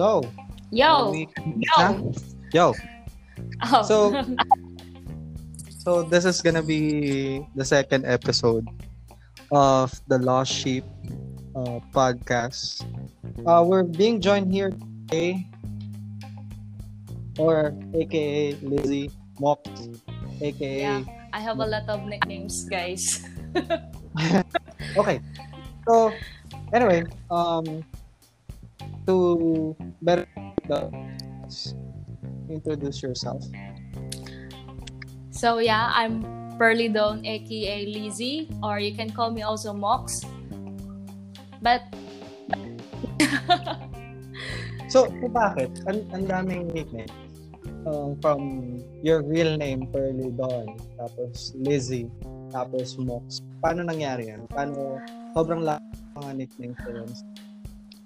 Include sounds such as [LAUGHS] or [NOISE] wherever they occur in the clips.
Hello. Yo. Yo. Yo. Oh. So, [LAUGHS] so this is gonna be the second episode of the Lost Sheep uh, podcast. Uh, we're being joined here today, or AKA Lizzie Mock, AKA. Yeah. I have a lot of nicknames, guys. [LAUGHS] [LAUGHS] Okay. So, anyway, um, to better introduce yourself. So yeah, I'm Pearly Dawn, aka Lizzie, or you can call me also Mox. But [LAUGHS] So, bakit? Ang, ang daming nickname. Um, from your real name, Pearly Dawn, tapos Lizzie, tapos Mox. Paano nangyari yan? Paano sobrang ng mga nickname ko yun?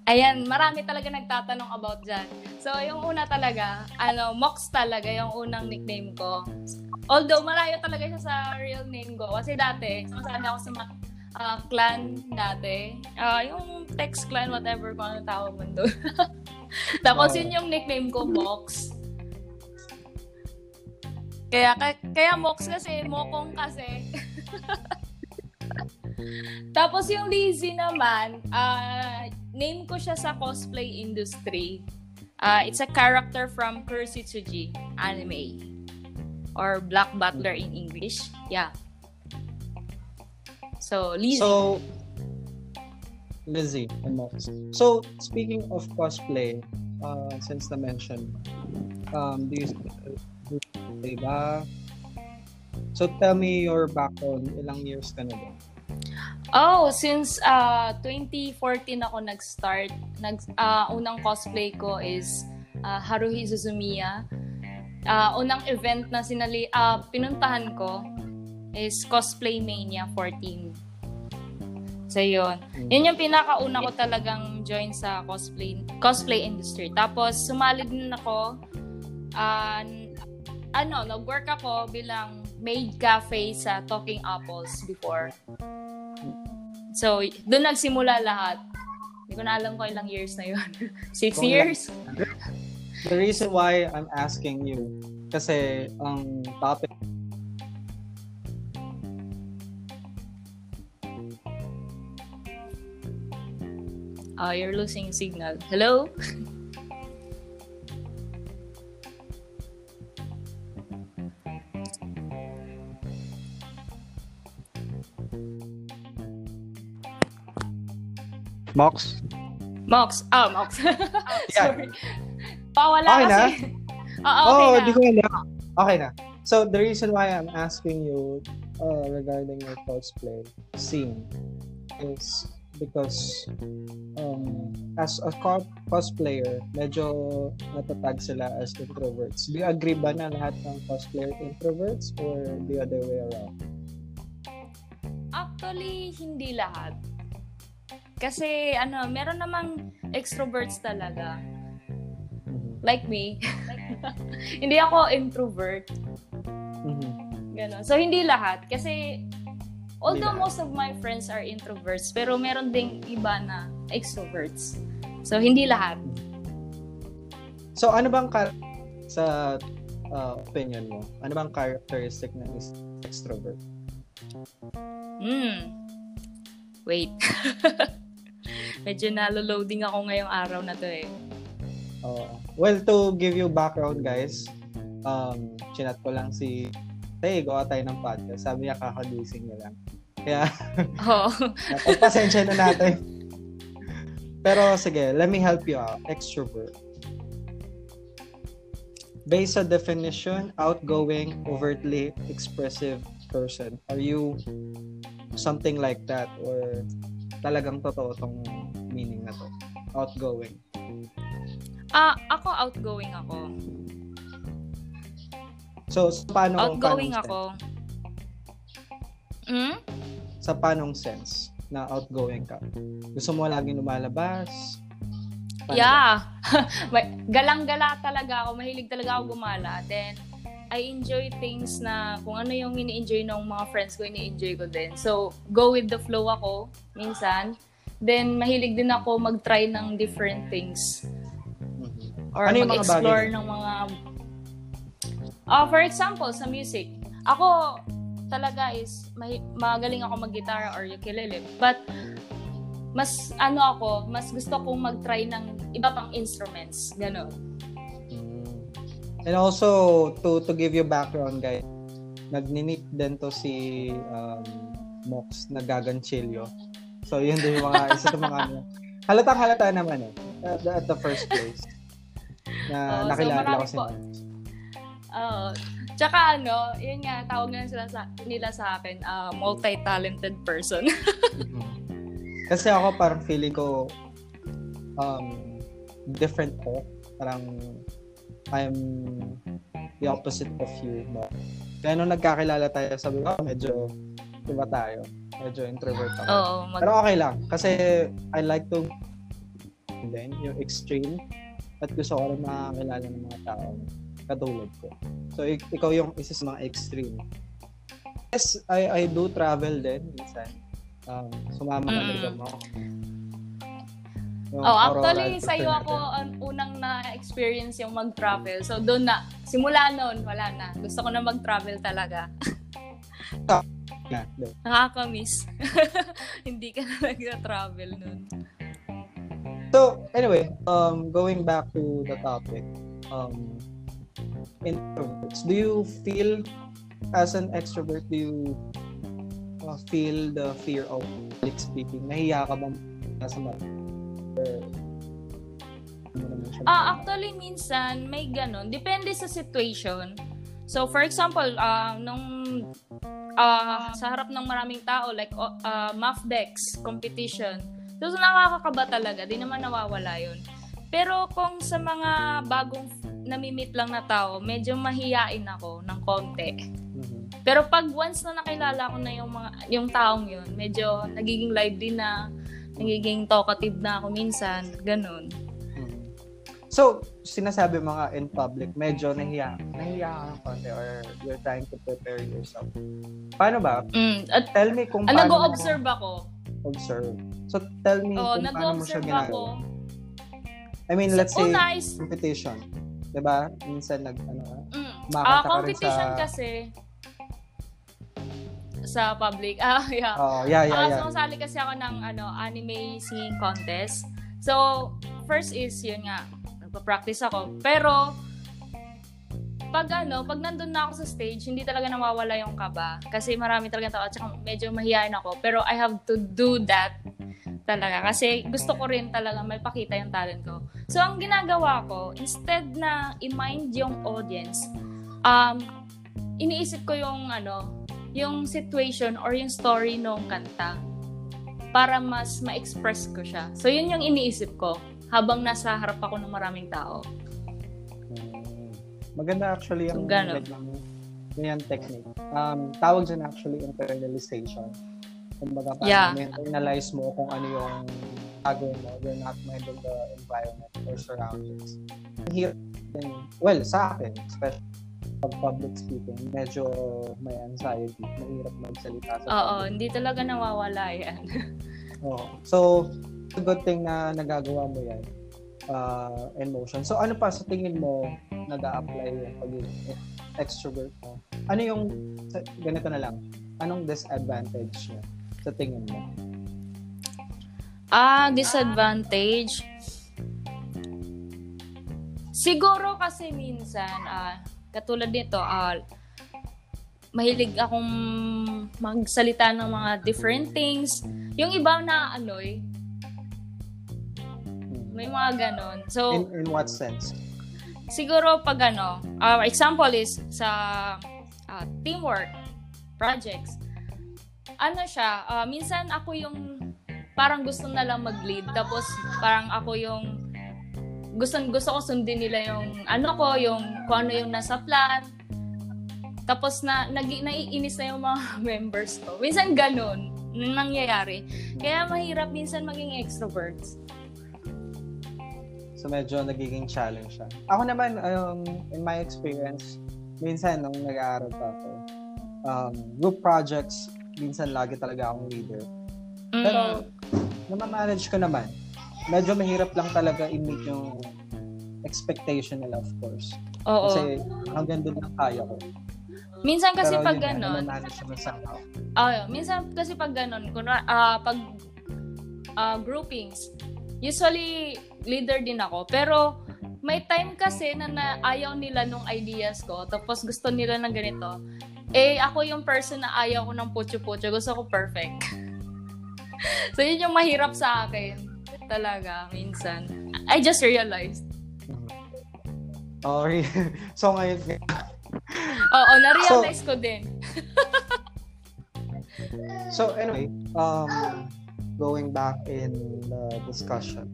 Ayan, marami talaga nagtatanong about dyan. So yung una talaga, ano, Mox talaga yung unang nickname ko. Although malayo talaga siya sa real name ko. Kasi dati, sumasali ako sa mga ah, clan dati. Ah, yung text clan, whatever kung ano tawag mo doon. [LAUGHS] Tapos yun yung nickname ko, Mox. Kaya, kaya, kaya Mox kasi, Mokong kasi. [LAUGHS] Tapos yung Lizzie naman, ah, name ko siya sa cosplay industry. Ah, it's a character from Kursitsuji anime. Or Black Butler in English. Yeah. So, Lizzie. So, Lizzie. So, speaking of cosplay, uh, since the mention, um, do you do you ba? So, tell me your background. Ilang years ka na ba? Oh, since uh 2014 ako nag-start, nag ah, unang cosplay ko is uh, Haruhi Suzumiya. Ah, unang event na sinali ah, pinuntahan ko is Cosplay Mania 14. So yun. Yun yung pinakauna ko talagang join sa cosplay cosplay industry. Tapos sumali din ako ah, ano, nag-work ako bilang maid cafe sa Talking Apples before. So, doon nagsimula lahat. Hindi ko na alam kung ilang years na yun. [LAUGHS] Six Kung years? The reason why I'm asking you, kasi ang topic Oh, you're losing signal. Hello? [LAUGHS] Mox. Mox. Ah, Mox. [LAUGHS] Sorry. Pawala Okay na? kasi. [LAUGHS] Oo, okay oh, na. di ko alam. Okay na. So, the reason why I'm asking you uh, regarding your cosplay scene is because um, as a co- cosplayer, medyo natatag sila as introverts. Do you agree ba na lahat ng cosplayer introverts or the other way around? Actually, hindi lahat. Kasi, ano, meron namang extroverts talaga. Like me. [LAUGHS] hindi ako introvert. Mhm. Ganon. So, hindi lahat. Kasi, although most of my friends are introverts, pero meron ding iba na extroverts. So, hindi lahat. So, ano bang kar- sa uh, opinion mo? Ano bang characteristic ng extrovert? Hmm. Wait. [LAUGHS] Medyo nalo-loading ako ngayong araw na to eh. Oo. well, to give you background, guys, um, chinat ko lang si Tay, gawa tayo ng podcast. Sabi niya, kakagising niya lang. Kaya, [LAUGHS] Oo. [LAUGHS] pagpasensya na natin. Pero sige, let me help you out. Extrovert. Based on definition, outgoing, overtly expressive person. Are you something like that? Or talagang totoo tong meaning na to? Outgoing. Ah, ako outgoing ako. So, sa paano, Outgoing ako. Hmm? sense? Sa panong sense na outgoing ka? Gusto mo laging lumalabas? Paano? Yeah. [LAUGHS] Galang-gala talaga ako. Mahilig talaga ako gumala. Then, I enjoy things na kung ano yung ini-enjoy ng mga friends ko, ini-enjoy ko din. So, go with the flow ako minsan. Then, mahilig din ako mag-try ng different things. Mhm. or Ano mag-explore ng mga Ah, for example, sa music. Ako talaga is may, magaling ako mag-guitar or ukulele. But mas ano ako, mas gusto kong mag-try ng iba pang instruments. Ganon. And also, to to give you background, guys, nagninip din to si um, Mox na gaganchilyo. So, yun din yung mga, [LAUGHS] isa sa mga ano. Halatang halata naman eh. At, the- at the first place. Na so nakilala marami ko si po. Mox. Oo. Tsaka ano, yun nga, tawag na sila sa, nila sa akin, ah, multi-talented person. [LAUGHS] Mhm. Kasi ako parang feeling ko um, different ko. Parang I'm the opposite of you. But, kaya nung nagkakilala tayo, sabi ko, "Ah, medyo iba tayo. Medyo introvert ako. Oo, mag- Pero okay lang. Kasi I like to then yung extreme at gusto ko rin makakilala ng mga tao katulad ko. So, ik- ikaw yung isa sa mga extreme. Yes, I, I do travel din minsan. Um, sumama Mm. din mo. Yung Oh, actually, sa'yo natin. ako ang unang na-experience yung mag-travel. So, doon na. Simula noon, wala na. Gusto ko na mag-travel talaga. [LAUGHS] Doon. Nakaka-miss. [LAUGHS] Hindi ka na nag-travel noon. So, anyway, um, going back to the topic, um, introverts, do you feel, as an extrovert, do you uh, feel the fear of public speaking? Nahiya ka ba sa mga Ah, actually, minsan, may ganun. Depende sa situation. So, for example, ah, nung ah, sa harap ng maraming tao, like uh, math decks, competition, so, nakakakaba talaga. Di naman nawawala yun. Pero kung sa mga bagong namimit lang na tao, medyo mahiyain ako ng konti. Mhm. Pero pag once na nakilala ko na yung mga yung taong yun, medyo nagiging lively na, nagiging talkative na ako minsan, ganun. Mhm. So, sinasabi mga in public, medyo nahiya, nahiya ka ng konti or you're trying to prepare yourself. Paano ba? Mm. At Tell me kung ah, paano mo nag-o-observe ako. observe. So, tell me Oo, kung paano mo siya nag-o-observe ako. ginagawa. I mean, let's say, Una is, competition. 'Di ba? Minsan nag ano, mm, ka rin competition sa- kasi sa public. [LAUGHS] Ah, yeah. oh, yeah, yeah, Ah, yeah. sumasali kasi ako ng ano, anime singing contest. So, first is, yun nga, nagpa-practice ako. Pero, pag ano, pag nandun na ako sa stage, hindi talaga nawawala yung kaba. Kasi marami talaga tao, at saka medyo mahihain ako. Pero I have to do that talaga. Kasi gusto ko rin talaga may pakita yung talent ko. So, ang ginagawa ko, instead na i-mind yung audience, um, iniisip ko yung ano, yung situation or yung story ng kanta para mas ma-express ko siya. So, yun yung iniisip ko habang nasa harap ako ng maraming tao. Mm. Maganda actually yung So, gano'n. ganyang, ganyang technique. Um, tawag dyan actually internalization. Kumbaga, parang Yeah. internalize mo kung ano yung gagawin mo. You're not minding the environment or surroundings. Here, well, sa akin, especially pag public speaking, medyo may anxiety. Mahirap magsalita sa Oo, public. hindi talaga nawawala yan. [LAUGHS] Oo. So, it's a good thing na nagagawa mo yan uh, in motion. So, ano pa sa tingin mo nag apply yung pagiging extrovert mo? Ano yung, ganito na lang, anong disadvantage niya sa tingin mo? ah, disadvantage. Siguro kasi minsan, ah, katulad nito, ah, mahilig akong magsalita ng mga different things. Yung iba na Hmm. may mga ganon. So, In, in what sense? siguro pag ano, uh, example is sa ah, teamwork projects. Ano siya, ah, minsan ako yung parang gusto na lang mag-lead tapos parang ako yung gusto gusto ko sundin nila yung ano ko, yung kung ano yung nasa plan. Tapos na nagi, naiinis na yung mga [LAUGHS] members ko. Minsan ganun nangyayari. Kaya mahirap minsan maging extroverts. So, medyo nagiging challenge siya. Ako naman, um, in my experience, minsan nung nag-aaral pa ako, um, group projects, minsan lagi talaga akong leader. Mm. Pero, namamanage ko naman. Medyo mahirap lang talaga i-meet yung expectation nila, of course. Oo. Kasi hanggang doon lang kaya ko. minsan kasi Pero pag yun naman somehow. Ah, minsan kasi pag ganun, kunwa, ah, pag ah, groupings, usually leader din ako. Pero may time kasi na, na ayaw nila nung ideas ko, tapos gusto nila ng ganito. Eh, ako yung person na ayaw ko ng putyo-putyo. Gusto ko perfect. [LAUGHS] so, yun yung mahirap sa akin. Talaga, minsan. I just realized. Oh, [LAUGHS] so ngayon, Oo, na-realize ko din. [LAUGHS] So anyway, um, going back in the discussion,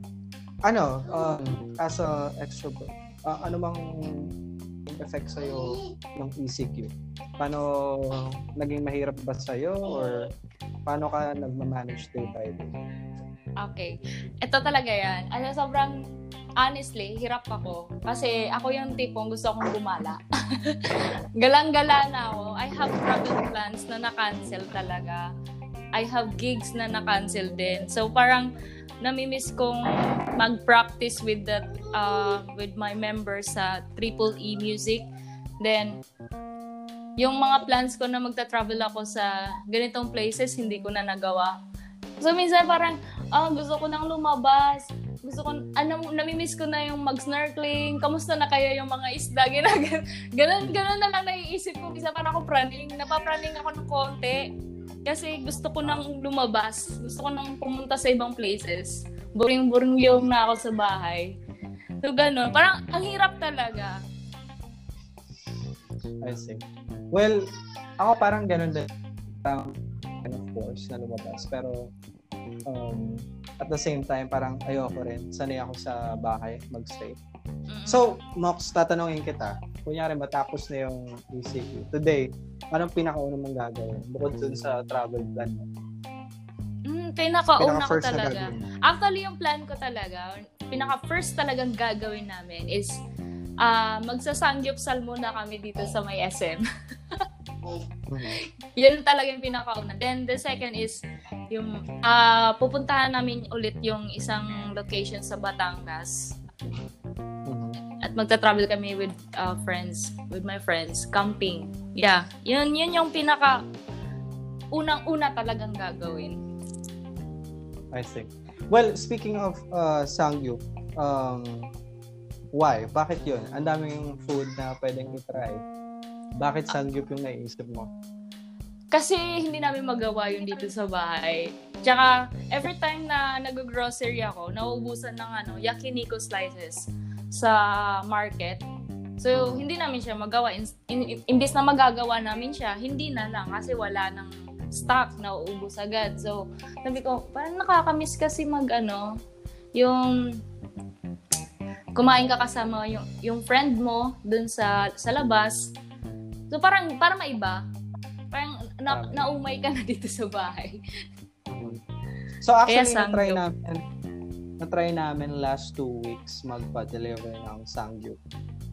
ano, um, as a extrovert, uh, ano mang effect sa'yo ng ECQ? Paano, naging mahirap ba sa'yo or paano ka nagmamanage day by day? Okay. Ito talaga yan. Ano, sobrang, honestly, hirap ako. Kasi ako yung tipong gusto akong gumala. [LAUGHS] Galang-gala na ako. I have travel plans na na-cancel talaga. I have gigs na na-cancel din. So, parang, namimiss kong mag-practice with that uh, with my members sa Triple E Music. Then, yung mga plans ko na magta-travel ako sa ganitong places, hindi ko na nagawa. So, minsan parang, ah, gusto ko nang lumabas. Gusto ko, ano, namimiss ko na yung mag-snorkeling. Kamusta na kaya yung mga isda? [LAUGHS] Ganun, ganun na lang naiisip ko. Isa parang ako praning, napapraning ako ng konti. Kasi gusto ko nang lumabas. Gusto ko nang pumunta sa ibang places. Boring-boring yung na ako sa bahay. So, ganun. Parang, ang hirap talaga. I see. Well, ako parang ganun din. Parang, kind of force na lumabas. Pero, um, at the same time, parang ayoko rin. Sanay ako sa bahay, magstay. So, Mox, tatanungin kita. Kunyari, matapos na yung ECQ. Today, anong pinakauna mong gagawin? Bukod dun sa travel plan mo. Mm, pinakauna ko talaga. Actually, yung plan ko talaga, pinaka-first talagang gagawin namin is ah magsasangyupsal muna kami dito sa may SM. [LAUGHS] Mhm. Yun talaga yung pinakauna. Then the second is yung ah pupuntahan namin ulit yung isang location sa Batangas Mhm. at magta-travel kami with uh, friends, with my friends, camping. Yeah, yun yun yung pinaka unang-una talagang gagawin. I see. Well, speaking of uh, Sangyup, um, why? Bakit yun? Ang daming food na pwedeng i-try. Bakit Sangyup yung naisip mo? Kasi hindi namin magawa yun dito sa bahay. Tsaka, every time na nag-grocery ako, nauubusan ng ano, yakiniku slices sa market. So, hindi namin siya magawa. In, in, imbis na magagawa namin siya, hindi na lang kasi wala ng stock na uubos agad. So, sabi ko, parang nakakamiss kasi mag ano, yung kumain ka kasama yung, yung friend mo dun sa, sa labas. So, parang, para maiba. Parang na, Tama. naumay ka na dito sa bahay. [LAUGHS] So actually, Kaya na-try namin, na-try namin last two weeks magpa-deliver ng Sangyup.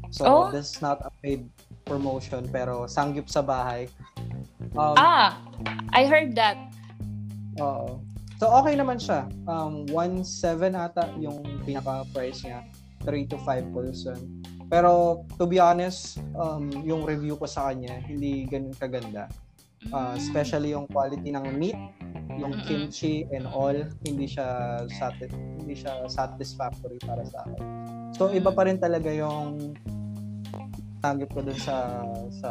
So, Oh? this is not a paid promotion, pero Sangyup sa bahay. Um, Ah, I heard that. Oo. So, okay naman siya. Um, 1.7 ata yung pinaka-price niya. 3 to 5 person. Pero, to be honest, um, yung review ko sa kanya, hindi ganun kaganda. Uh, especially yung quality ng meat, yung kimchi and all, hindi siya sati- hindi siya satisfactory para sa akin. So, iba pa rin talaga yung tanggap ko dun sa sa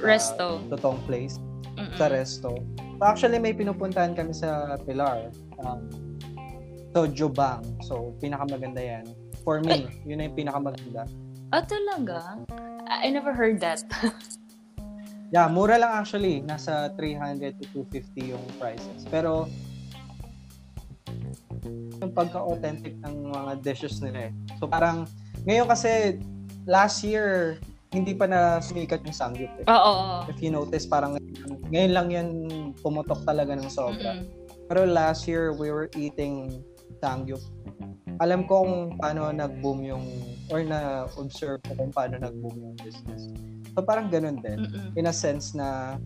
Resto. totoong place Mm-mm. sa resto. So actually may pinupuntahan kami sa Pilar. Um, so Jubang. So pinakamaganda yan. For me, yun na yung pinakamaganda. Ah, talaga? I never heard that. [LAUGHS] Yeah, mura lang actually. Nasa 300 to 250 yung prices. Pero yung pagka-authentic ng mga dishes nila eh. So parang ngayon kasi last year hindi pa na sumikat yung sangyup eh. Oo. oo. If you notice, parang ngayon, lang yan pumutok talaga ng sobra. Mm-mm. Pero last year, we were eating sangyup. Alam ko kung paano nag-boom yung, or na-observe ko kung paano nag-boom yung business. So parang ganun din. Mm-mm. In a sense na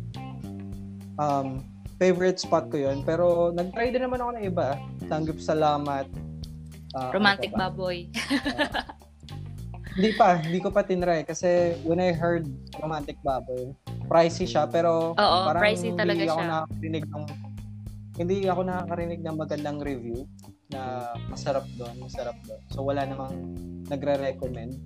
um, favorite spot ko yun. Pero nag-try din naman ako ng iba. Sangyup Salamat. Ah, Romantic ano ba? baboy. Hindi pa, hindi ko pa tinry kasi when I heard romantic baboy, pricey siya pero Oo, parang pricey talaga hindi ako siya. nakakarinig ng hindi ako nakakarinig ng magandang review na masarap doon, masarap doon. So wala namang nagre-recommend.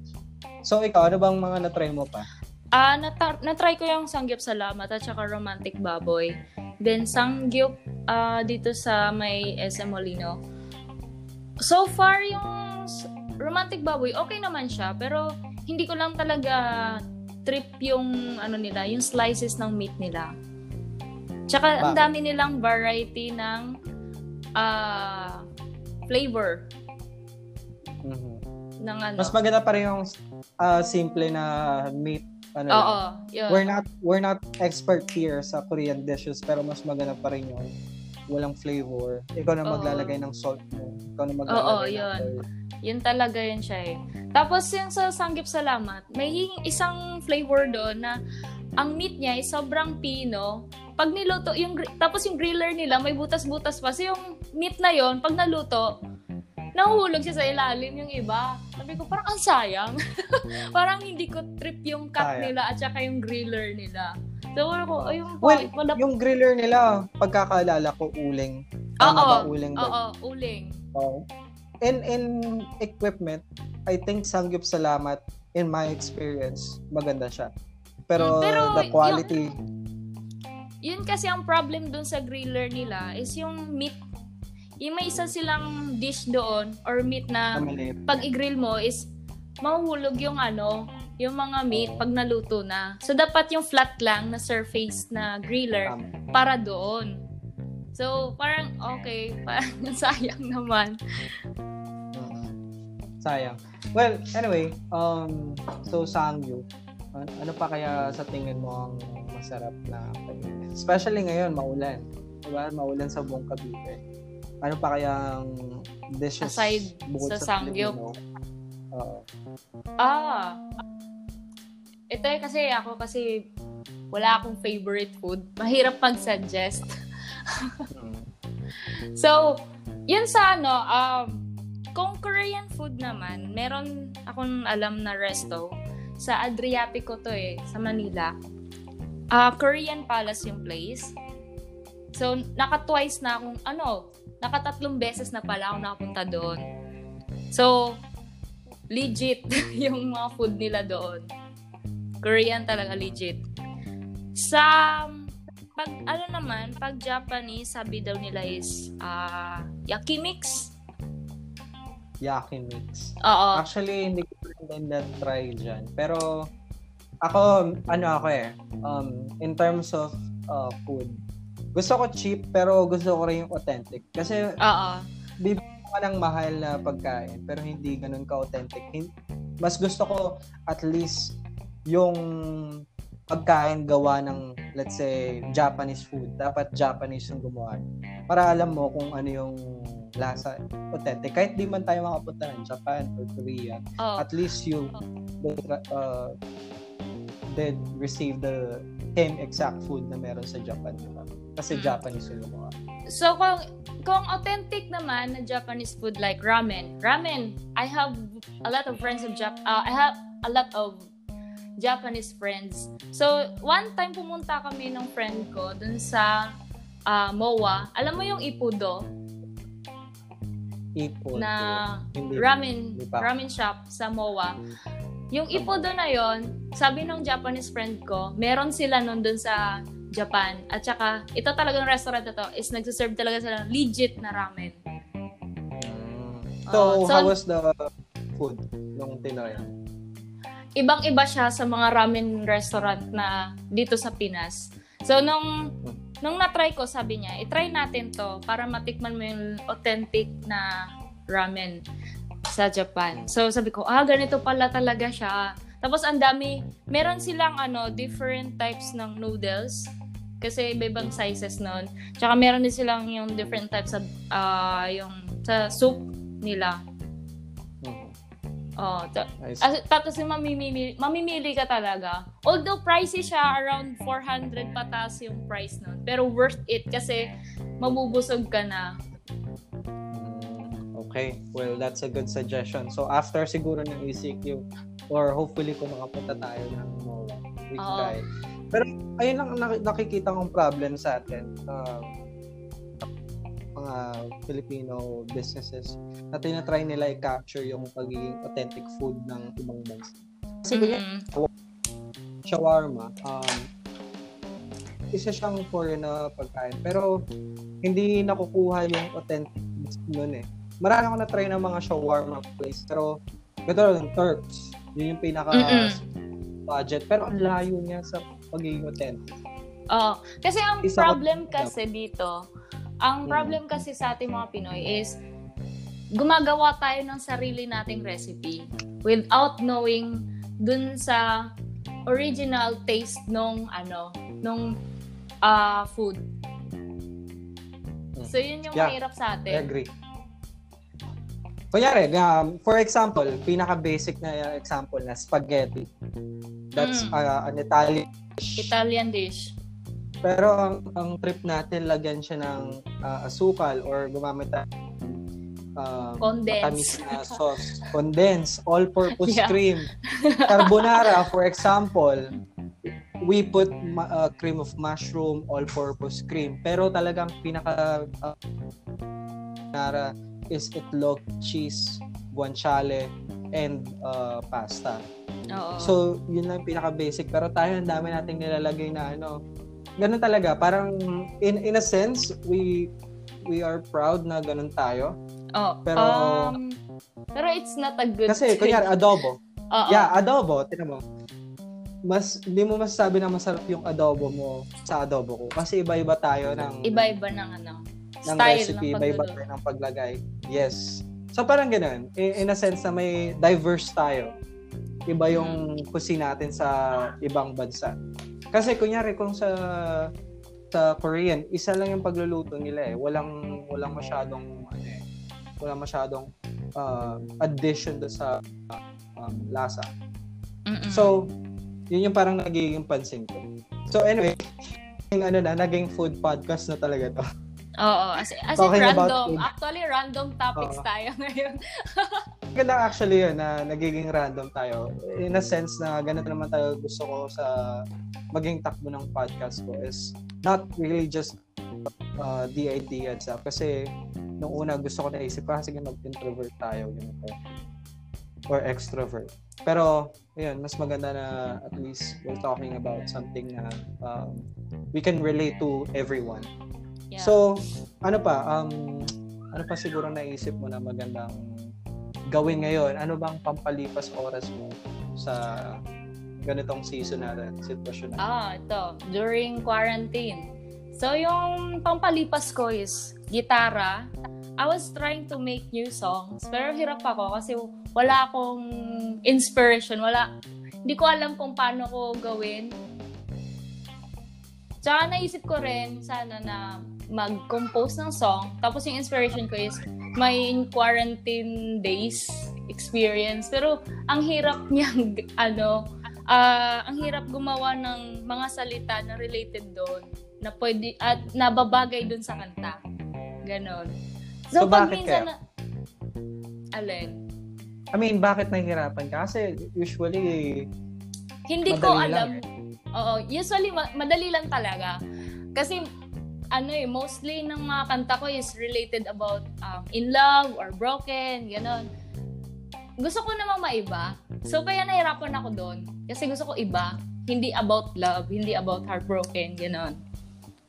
So ikaw, ano bang mga na-try mo pa? Ah, nata- na-try ko yung Sangyup Salamat at saka Romantic Baboy. Then Sangyup ah, dito sa may SM Molino. So far yung Romantic Baboy, okay naman siya, pero hindi ko lang talaga trip yung ano nila, yung slices ng meat nila. Tsaka ang dami nilang variety ng ah flavor Mhm. ng ano. Mas maganda pa rin yung ah, simple na meat ano lang. Oo, yun. We're not we're not expert here sa Korean dishes pero mas maganda pa rin yung walang flavor. Ikaw na Oo. maglalagay ng salt mo. Ikaw na Oo, maglalagay yun. ng oil. Yun talaga yun siya eh. Tapos yung sa Sanggip Salamat, may isang flavor doon na ang meat niya ay sobrang pino. Pag niluto, yung, tapos yung griller nila may butas-butas pa. So yung meat na yon pag naluto, nahuhulog siya sa ilalim yung iba. Sabi ko, parang ang sayang. [LAUGHS] parang hindi ko trip yung cut Sayang. nila at saka yung griller nila. So, ko, ayun pa, Well, wala Yung griller nila, pagkakaalala ko, uling. Tama Oo, ba uling? Oo, uling. Oo. In, in equipment, I think Sangyup Salamat, in my experience, maganda siya. Pero, pero the quality, Yun kasi ang problem dun sa griller nila is yung meat. Yung may isa silang dish doon or meat na pag i-grill mo is mahuhulog yung ano, yung mga meat pag naluto na. So dapat yung flat lang na surface na griller para doon. So parang okay, [LAUGHS] parang sayang naman. Mhm. Sayang. Well, anyway, um, so Sangyu, an- ano pa kaya sa tingin mo ang masarap na kainin? Especially ngayon, maulan. Diba? Maulan sa buong Cavite. Ano pa kaya ang dishes Aside bukod sa sa? Filipino? Oo. Ah. Ito eh kasi ako kasi wala akong favorite food. Mahirap mag-suggest. Mm. So, yun sa ano, um, kung Korean food naman, meron akong alam na resto. Sa Adriatico to eh, sa Manila. Ah, Korean Palace yung place. So, naka-twice na akong, ano, nakatatlong beses na pala ako nakapunta doon. So, legit [LAUGHS] yung mga food nila doon. Korean talaga legit. Sa pag ano naman, pag Japanese, sabi daw nila is ah yakimix. Yaki mix. Oo. Actually, hindi ko rin na-try dyan. Pero, ako, ano ako eh, um, in terms of uh, food, gusto ko cheap, pero gusto ko rin yung authentic. Kasi, Oo. ka ng mahal na pagkain, pero hindi ganun ka-authentic. Mas gusto ko, at least, yung pagkain gawa ng, let's say, Japanese food. Dapat Japanese yung gumawa. Para alam mo kung ano yung lasa authentic. Kahit di man tayo makapunta ng Japan or Korea, Oo. at least you uh, did receive the same exact food na meron sa Japan, di ba? Kasi Mm. Japanese yung gumawa. So, kung, kung authentic naman na Japanese food like ramen. Ramen, I have a lot of friends of Jap uh, I have a lot of Japanese friends. So, one time pumunta kami ng friend ko dun sa ah, MOA. Alam mo yung Ipudo Ipon. na ramen, ramen shop sa MOA. Yung Ipudo na yon, sabi ng Japanese friend ko, meron sila nun dun sa Japan. At saka, ito talagang restaurant na to is nagsiserve talaga sila ng legit na ramen. So, Oh, so- how was the food nung tinry? ibang-iba siya sa mga ramen restaurant na dito sa Pinas. So, nung, nung na-try ko, sabi niya, i-try natin to para matikman mo yung authentic na ramen sa Japan. So, sabi ko, ah, ganito pala talaga siya. Tapos, ang dami, meron silang ano, different types ng noodles. Kasi iba-ibang sizes nun. Tsaka meron din silang yung different types of, ah, yung sa soup nila. Mm. Oh, see. As, tapos yung mamimili, mamimili ka talaga. Although pricey siya, around 400 patas yung price nun. Pero worth it kasi mabubusog ka na. Okay. Well, that's a good suggestion. So, after siguro ng ECQ, or hopefully kung makapunta tayo ng MOA we Oo. try pero ayun lang ang nak- nakikita kong problem sa atin um, mga Filipino businesses na tinatry nila i-capture yung pagiging authentic food ng ibang bansa kasi ganyan Mm. shawarma, um, isa siyang foreign na pagkain. Pero, hindi nakukuha yung authentic nun eh. Marami ako na-try ng mga shawarma place. Pero, ito yung Turks. Yun yung pinaka Mm-mm. budget. Pero, ang layo niya sa pagiging authentic. Oo. Kasi ang Isa ko- problem kasi dito, ang Hmm. problem kasi sa ating mga Pinoy is gumagawa tayo ng sarili nating recipe without knowing dun sa original taste nung ano, nung ah, food. So yun yung Yeah, mahirap sa I atin. agree. Kunyari, um, for example, pinaka-basic na example na spaghetti. That's Mm. uh, an Italian Italian dish. Pero ang, ang trip natin, lagyan siya ng ah, asukal or gumamit tayo ng ah, matamis Condensed. na sauce. Condensed, all-purpose Yeah. cream. Carbonara, for example, we put ma- ah, cream of mushroom, all-purpose cream. Pero talagang pinaka carbonara is itlog, cheese, guanciale, and ah, pasta. Oo. So, yun lang pinaka-basic. Pero tayo, ang dami nating nilalagay na ano. Ganun talaga. Parang, in, in a sense, we we are proud na ganun tayo. Oo. pero- um, pero it's not a good Kasi, thing. kunyari, adobo. Oo. Yeah, adobo. Tinan mo. Mas, hindi mo masasabi na masarap yung adobo mo sa adobo ko. Kasi iba-iba tayo ng, Iba-iba ng ano, ng style recipe. ng Iba-iba pagluluto. tayo ng paglagay. Yes. So, parang ganun. In, in a sense na may diverse tayo. Iba yung cuisine natin sa ibang bansa. Kasi kunyari kung sa sa Korean, isa lang yung pagluluto nila eh. Walang walang masyadong ano eh, walang masyadong uh, addition do sa um, lasa. Mm-mm. So, yun yung parang nagiging pansin ko. So anyway, yung ano na, naging food podcast na talaga to. [LAUGHS] Oo, as, as in Talking random. Actually, random topics Oo. tayo ngayon. [LAUGHS] Ganda actually yun na nagiging random tayo. In a sense na ganito naman tayo gusto ko sa maging takbo ng podcast ko is not really just uh, the idea itself. Kasi nung una gusto ko naisip ko, "Ah, sige mag-introvert tayo. Ganito. Or extrovert. Pero, yun, mas maganda na at least we're talking about something na um, we can relate to everyone. Yeah. So, ano pa, um, ano pa siguro naisip mo na magandang gawin ngayon? Ano bang pampalipas oras mo sa ganitong season natin, sitwasyon natin? Ah, ito. During quarantine. So, yung pampalipas ko is gitara. I was trying to make new songs. Pero hirap ako kasi wala akong inspiration. Wala, hindi ko alam kung paano ko gawin. Tsaka naisip ko rin sana na mag-compose ng song. Tapos yung inspiration ko is my quarantine days experience. Pero ang hirap niyang, [LAUGHS] ano, ah, ang hirap gumawa ng mga salita na related doon na pwede at nababagay doon sa kanta. Ganon. So, So, pag bakit minsan kaya? na, alin? I mean, bakit nahihirapan ka? Kasi usually, Hindi ko alam. lang Oo, usually ma- madali lang talaga. Kasi ano eh, mostly ng mga kanta ko is related about um, in love or broken, gano'n. Gusto ko namang maiba. So kaya nahirapan ako doon. Kasi gusto ko iba. Hindi about love, hindi about heartbroken, gano'n.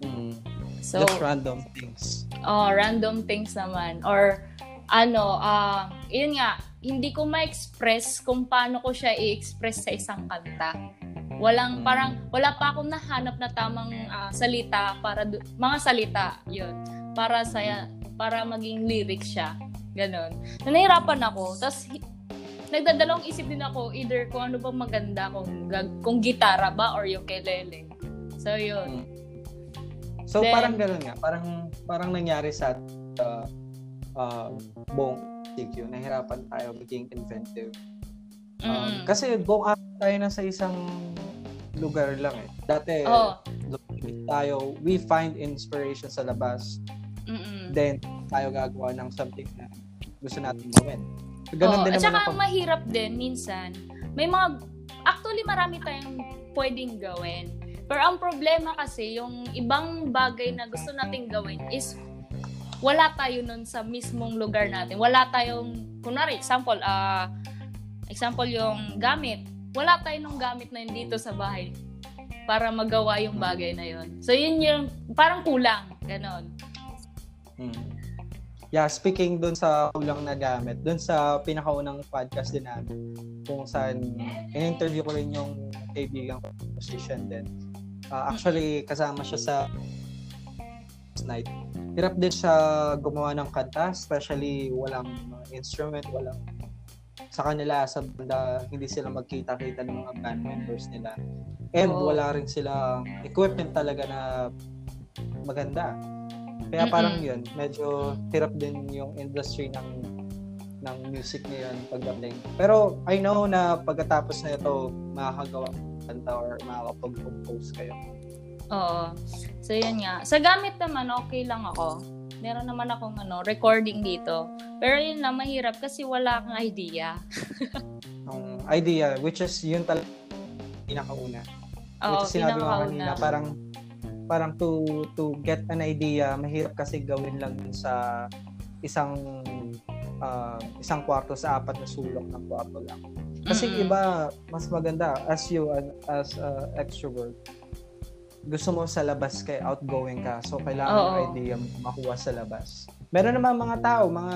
mm, So, just random things. oh, random things naman. Or, ano, ah, yun nga, hindi ko ma-express kung paano ko siya i-express sa isang kanta. Walang, Mm. parang, wala pa akong nahanap na tamang ah, salita para, du- mga salita, yun, para sa, para maging lyrics siya. Ganon. So, nahirapan ako. Tapos, nagdadalawang isip din ako either kung ano bang maganda, kung, kung gitara ba or ukulele. So, yun. So, Then- parang ganun nga. Parang, parang nangyari sa uh, um, buong TQ. Nahirapan tayo maging inventive. Um, Mm. Kasi buong araw tayo na sa isang lugar lang eh. Dati, lumipit tayo, we find inspiration sa labas, Mm-mm. then tayo gagawa ng something na gusto natin gawin. So, ganun Oo, din at saka ako. mahirap din minsan, may mga, actually marami tayong pwedeng gawin. Pero ang problema kasi, yung ibang bagay na gusto nating gawin is wala tayo nun sa mismong lugar natin. Wala tayong, kunwari, example, ah, example yung gamit. Wala tayo nung gamit na yun dito sa bahay para magawa yung bagay na yun. So, yun yung parang kulang. Ganon. Hmm. Yeah, speaking dun sa kulang na gamit, dun sa pinakaunang podcast din namin, kung saan in-interview ko rin yung kaibigan ko musician din. Uh, actually, kasama siya sa night. Hirap din siya gumawa ng kanta, especially walang instrument, walang sa kanila sa banda, hindi sila magkita-kita ng mga band members nila. And Oo. wala rin sila equipment talaga na maganda. Kaya parang Mm-mm. yun, medyo hirap din yung industry ng ng music ngayon pagdating. Pero I know na pagkatapos na ito, makakagawa kanta or makakapag-compose kayo. Oo. So, yun nga. Sa gamit naman, okay lang ako. Meron naman akong ano, recording dito. Pero yun lang, mahirap kasi wala kang idea. [LAUGHS] Ang idea, which is yun talaga pinakauna. Oo, which is sinabi ko kanina, parang parang to to get an idea, mahirap kasi gawin lang yun sa isang ah, isang kwarto sa apat na sulok ng kwarto lang. Kasi Mm-mm. iba mas maganda as you as a extrovert. Gusto mo sa labas kay outgoing ka. So kailangan Oo. yung idea mo makuha sa labas. Meron naman mga tao, mga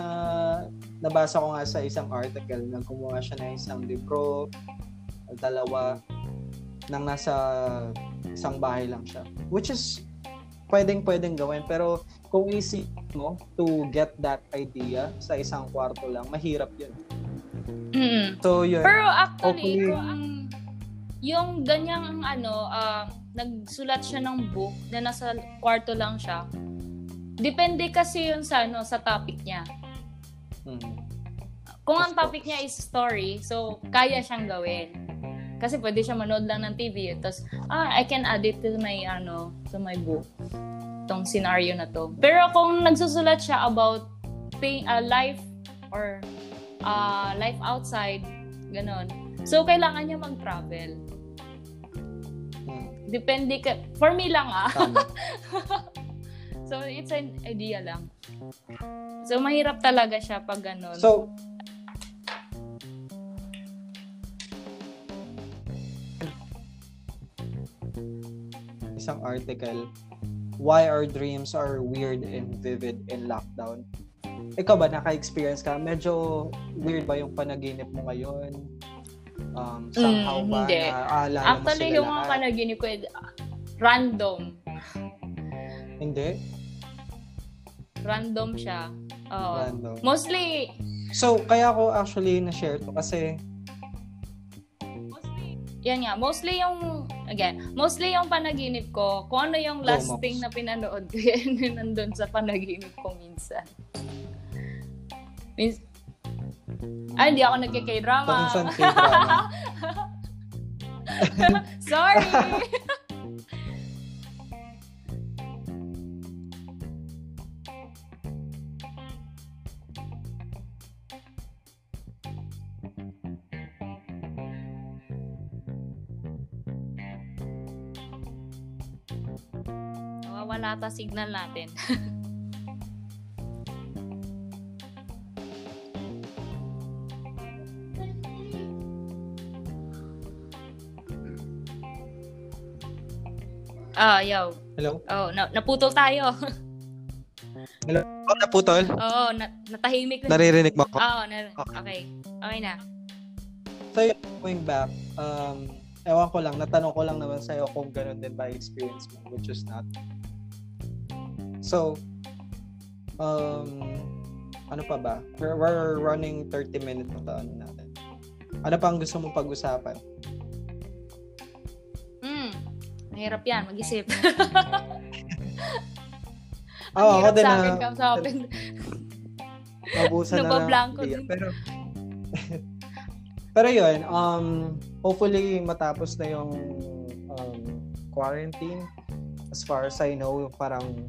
nabasa ko nga sa isang article na kumuha siya ng isang libro, dalawa, nang nasa isang bahay lang siya. Which is pwedeng pwedeng gawin pero kung isip mo to get that idea sa isang kwarto lang, mahirap yun. Mm-mm. So yun. Pero actually, Hopefully- kung ang yung ganyang ano, ah, nagsulat siya ng book na nasa kwarto lang siya. Depende kasi yun sa ano sa topic niya. Mm. Kung ang topic niya is story, so kaya siyang gawin. Kasi pwede siya manood lang ng TV, tapos ah, I can add it to my ano, to my book. Tong scenario na to. Pero kung nagsusulat siya about thing, ah, life or ah, life outside, ganon. So kailangan niya mag-travel. Depende ka, for me lang ah. [LAUGHS] So it's an idea lang. So mahirap talaga siya pag ganon. So, isang article, why our dreams are weird and vivid in lockdown. Ikaw ba, naka-experience ka? Medyo weird ba yung panaginip mo ngayon? Um, somehow Mm, ba hindi. naaalala mo Actually, yung mga panaginip ko, eh, random. Hindi? Random siya. Oo. Random. Mostly, So, kaya ako actually na-share to kasi mostly, yan nga, mostly yung, again, mostly yung panaginip ko, kung ano yung last Go, Mox. thing na pinanood ko, [LAUGHS] yan nandun sa panaginip ko minsan. Means, ay, hindi ako nagkikay-drama. Paminsan K-drama. [LAUGHS] Sorry! Nawawala ta signal natin. [LAUGHS] Ah, yo. Hello? Oh, na naputol tayo. [LAUGHS] Oh, naputol? Oo, na natahimik na. Naririnig mo ako? Oo, na- okay. Okay na. So, yun, going back, um, ewan ko lang, natanong ko lang naman sa'yo kung ganun din ba experience mo, which is not. So, um, ano pa ba? We're, we're running 30 minutes na ano natin. Ano pa ang gusto mong pag-usapan? Mahirap yan, mag-isip. [LAUGHS] Oo, ako din sa na, akin, kam sa akin. [LAUGHS] nabusan na ng Nabablanko idea. din. Pero, [LAUGHS] pero yun, um, hopefully matapos na yung um, quarantine. As far as I know, parang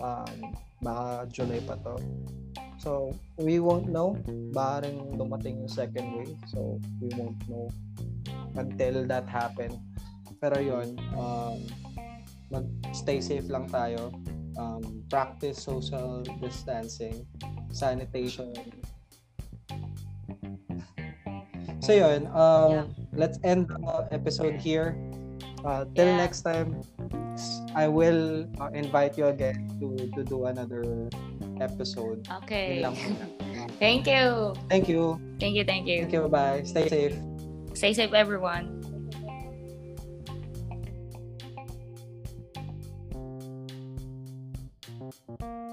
um, baka July pa to. So, we won't know. Baring dumating yung second wave. So, we won't know until that happen. Pero yon um, mag-stay safe lang tayo. Um, practice social distancing, sanitation. So yun, um, Yeah. let's end the episode here. Uh, till Yeah. next time, I will uh, invite you again to to do another episode. Okay. Yun. Thank you. Thank you. Thank you, thank you. Thank you. Bye. Stay safe. Stay safe, everyone. you